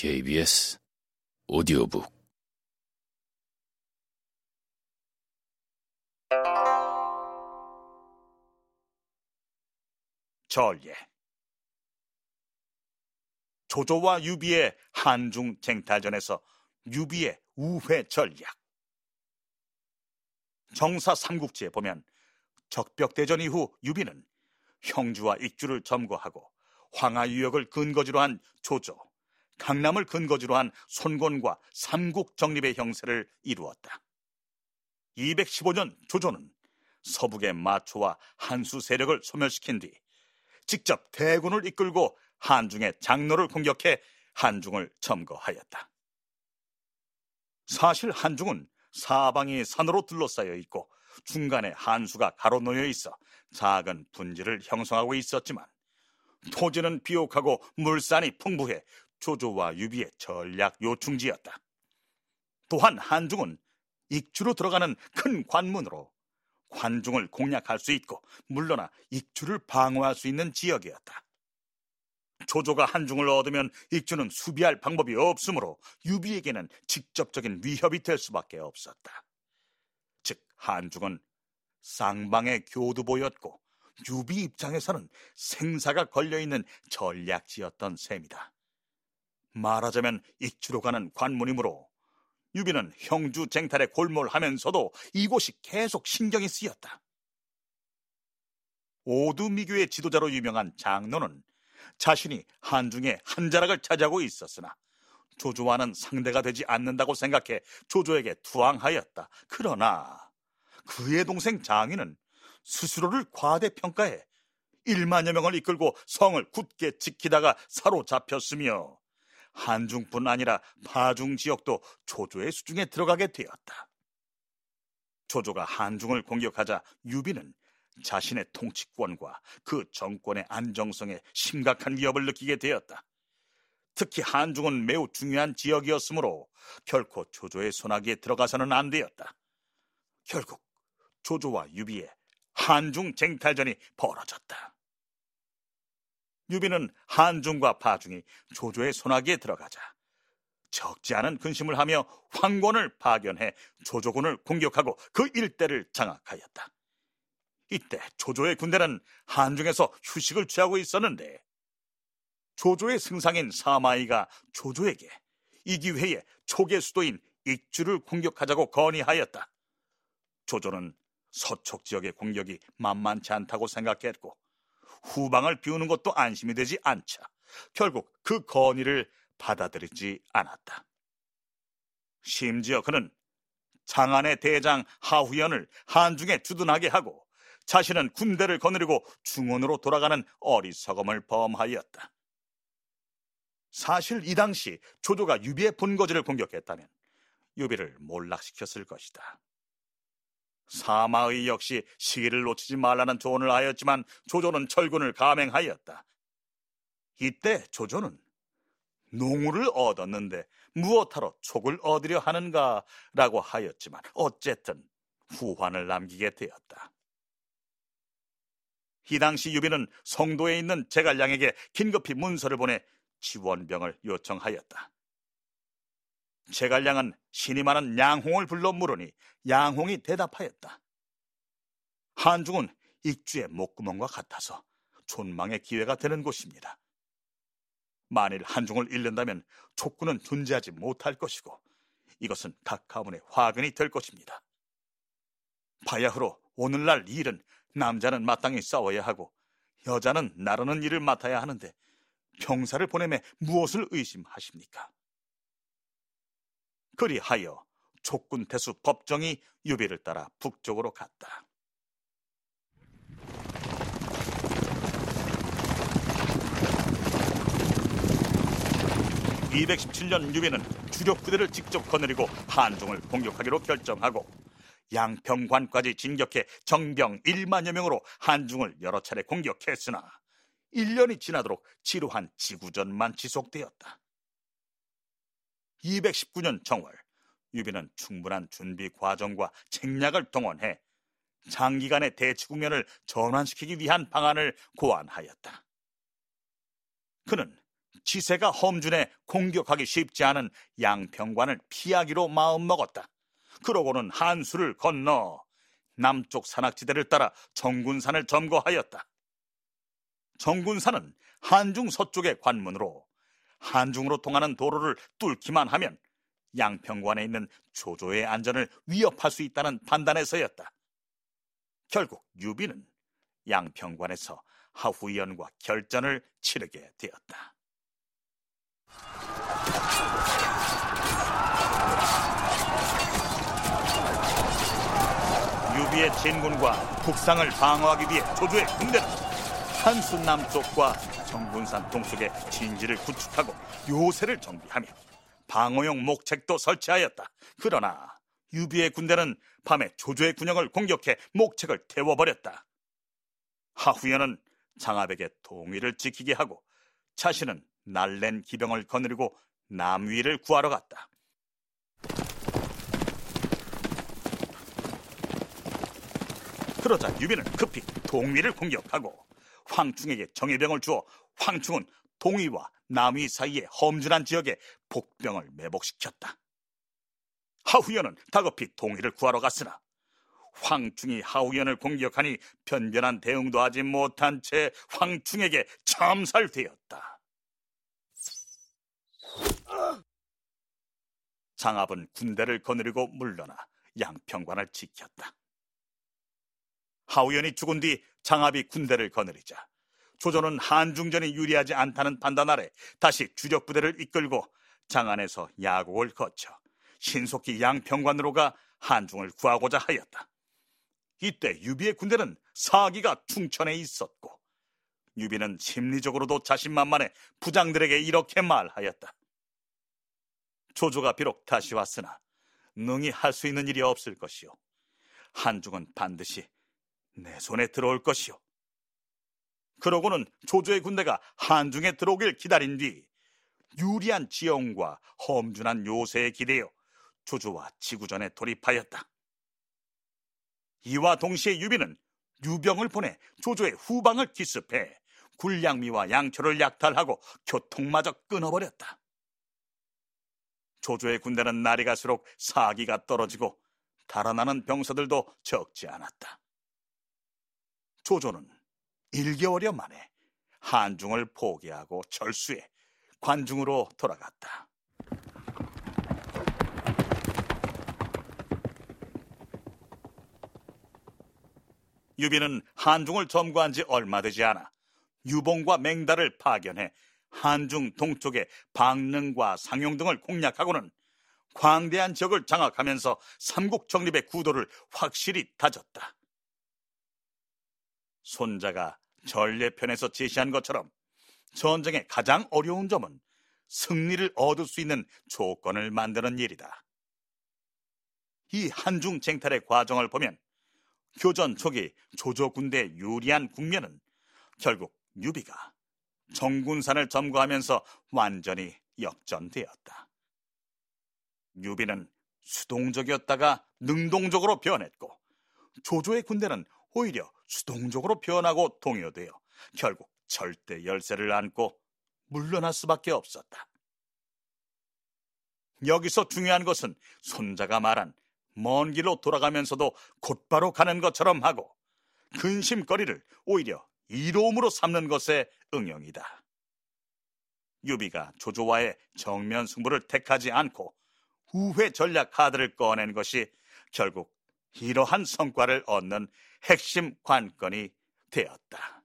KBS 오디오북. 전례. 조조와 유비의 한중 쟁탈전에서 유비의 우회 전략. 정사 삼국지에 보면 적벽대전 이후 유비는 형주와 익주를 점거하고 황하 유역을 근거지로 한 조조, 강남을 근거지로 한 손권과 삼국 정립의 형세를 이루었다. 215년 조조는 서북의 마초와 한수 세력을 소멸시킨 뒤 직접 대군을 이끌고 한중의 장로를 공격해 한중을 점거하였다. 사실 한중은 사방이 산으로 둘러싸여 있고 중간에 한수가 가로놓여 있어 작은 분지를 형성하고 있었지만 토지는 비옥하고 물산이 풍부해 조조와 유비의 전략 요충지였다. 또한 한중은 익주로 들어가는 큰 관문으로 관중을 공략할 수 있고 물러나 익주를 방어할 수 있는 지역이었다. 조조가 한중을 얻으면 익주는 수비할 방법이 없으므로 유비에게는 직접적인 위협이 될 수밖에 없었다. 즉 한중은 쌍방의 교두보였고 유비 입장에서는 생사가 걸려있는 전략지였던 셈이다. 말하자면 익주로 가는 관문이므로 유비는 형주 쟁탈에 골몰하면서도 이곳이 계속 신경이 쓰였다. 오두미교의 지도자로 유명한 장로는 자신이 한중에 한 자락을 차지하고 있었으나 조조와는 상대가 되지 않는다고 생각해 조조에게 투항하였다. 그러나 그의 동생 장위는 스스로를 과대평가해 1만여 명을 이끌고 성을 굳게 지키다가 사로잡혔으며 한중뿐 아니라 파중 지역도 조조의 수중에 들어가게 되었다. 조조가 한중을 공격하자 유비는 자신의 통치권과 그 정권의 안정성에 심각한 위협을 느끼게 되었다. 특히 한중은 매우 중요한 지역이었으므로 결코 조조의 손아귀에 들어가서는 안 되었다. 결국 조조와 유비의 한중 쟁탈전이 벌어졌다. 유비는 한중과 파중이 조조의 손아귀에 들어가자 적지 않은 근심을 하며 황권을 파견해 조조군을 공격하고 그 일대를 장악하였다. 이때 조조의 군대는 한중에서 휴식을 취하고 있었는데 조조의 승상인 사마이가 조조에게 이 기회에 초계 수도인 익주를 공격하자고 건의하였다. 조조는 서촉 지역의 공격이 만만치 않다고 생각했고 후방을 비우는 것도 안심이 되지 않자 결국 그 건의를 받아들이지 않았다. 심지어 그는 장안의 대장 하후연을 한중에 주둔하게 하고 자신은 군대를 거느리고 중원으로 돌아가는 어리석음을 범하였다. 사실 이 당시 조조가 유비의 본거지를 공격했다면 유비를 몰락시켰을 것이다. 사마의 역시 시기를 놓치지 말라는 조언을 하였지만 조조는 철군을 감행하였다. 이때 조조는 농우를 얻었는데 무엇하러 촉을 얻으려 하는가라고 하였지만 어쨌든 후환을 남기게 되었다. 이 당시 유비는 성도에 있는 제갈량에게 긴급히 문서를 보내 지원병을 요청하였다. 제갈량은 신이 많은 양홍을 불러 물으니 양홍이 대답하였다. 한중은 익주의 목구멍과 같아서 존망의 기회가 되는 곳입니다. 만일 한중을 잃는다면 촉군은 존재하지 못할 것이고 이것은 각 가문의 화근이 될 것입니다. 바야흐로 오늘날 일은 남자는 마땅히 싸워야 하고 여자는 나르는 일을 맡아야 하는데 병사를 보내매 무엇을 의심하십니까? 그리하여 촉군 태수 법정이 유비를 따라 북쪽으로 갔다. (217년) 유비는 주력 부대를 직접 거느리고 한중을 공격하기로 결정하고 양평관까지 진격해 정병 1만여 명으로 한중을 여러 차례 공격했으나 1년이 지나도록 지루한 지구전만 지속되었다. 219년 정월 유비는 충분한 준비 과정과 책략을 동원해 장기간의 대치 국면을 전환시키기 위한 방안을 고안하였다. 그는 지세가 험준해 공격하기 쉽지 않은 양평관을 피하기로 마음먹었다. 그러고는 한수를 건너 남쪽 산악지대를 따라 정군산을 점거하였다. 정군산은 한중 서쪽의 관문으로 한중으로 통하는 도로를 뚫기만 하면 양평관에 있는 조조의 안전을 위협할 수 있다는 판단에서였다. 결국 유비는 양평관에서 하후연과 결전을 치르게 되었다. 유비의 진군과 북상을 방어하기 위해 조조의 군대는 한순 남쪽과 정군산 동쪽에 진지를 구축하고 요새를 정비하며 방어용 목책도 설치하였다. 그러나 유비의 군대는 밤에 조조의 군영을 공격해 목책을 태워버렸다. 하후연은 장합에게 동위를 지키게 하고 자신은 날랜 기병을 거느리고 남위를 구하러 갔다. 그러자 유비는 급히 동위를 공격하고 황충에게 정예병을 주어 황충은 동위와 남위 사이의 험준한 지역에 복병을 매복시켰다. 하후연은 다급히 동위를 구하러 갔으나 황충이 하우연을 공격하니 변변한 대응도 하지 못한 채 황충에게 참살되었다. 장압은 군대를 거느리고 물러나 양평관을 지켰다. 하우연이 죽은 뒤 장압이 군대를 거느리자 조조는 한중전이 유리하지 않다는 판단 아래 다시 주력 부대를 이끌고 장안에서 야곡을 거쳐 신속히 양평관으로 가 한중을 구하고자 하였다. 이때 유비의 군대는 사기가 충천해 있었고 유비는 심리적으로도 자신만만해 부장들에게 이렇게 말하였다. 조조가 비록 다시 왔으나 능히 할 수 있는 일이 없을 것이요. 한중은 반드시 내 손에 들어올 것이요. 그러고는 조조의 군대가 한중에 들어오길 기다린 뒤 유리한 지형과 험준한 요새에 기대어 조조와 지구전에 돌입하였다. 이와 동시에 유비는 유병을 보내 조조의 후방을 기습해 군량미와 양초를 약탈하고 교통마저 끊어버렸다. 조조의 군대는 날이 갈수록 사기가 떨어지고 달아나는 병사들도 적지 않았다. 조조는 1개월여 만에 한중을 포기하고 철수해 관중으로 돌아갔다. 유비는 한중을 점거한 지 얼마 되지 않아 유봉과 맹달을 파견해 한중 동쪽의 방릉과 상용 등을 공략하고는 광대한 지역을 장악하면서 삼국 정립의 구도를 확실히 다졌다. 손자가 전례편에서 제시한 것처럼 전쟁의 가장 어려운 점은 승리를 얻을 수 있는 조건을 만드는 일이다. 이 한중 쟁탈의 과정을 보면 교전 초기 조조 군대 유리한 국면은 결국 유비가 정군산을 점거하면서 완전히 역전되었다. 유비는 수동적이었다가 능동적으로 변했고 조조의 군대는 오히려 수동적으로 변하고 동요되어 결국 절대 열세를 안고 물러날 수밖에 없었다. 여기서 중요한 것은 손자가 말한 먼 길로 돌아가면서도 곧바로 가는 것처럼 하고 근심거리를 오히려 이로움으로 삼는 것의 응용이다. 유비가 조조와의 정면 승부를 택하지 않고 후회 전략 카드를 꺼낸 것이 결국 이러한 성과를 얻는 핵심 관건이 되었다.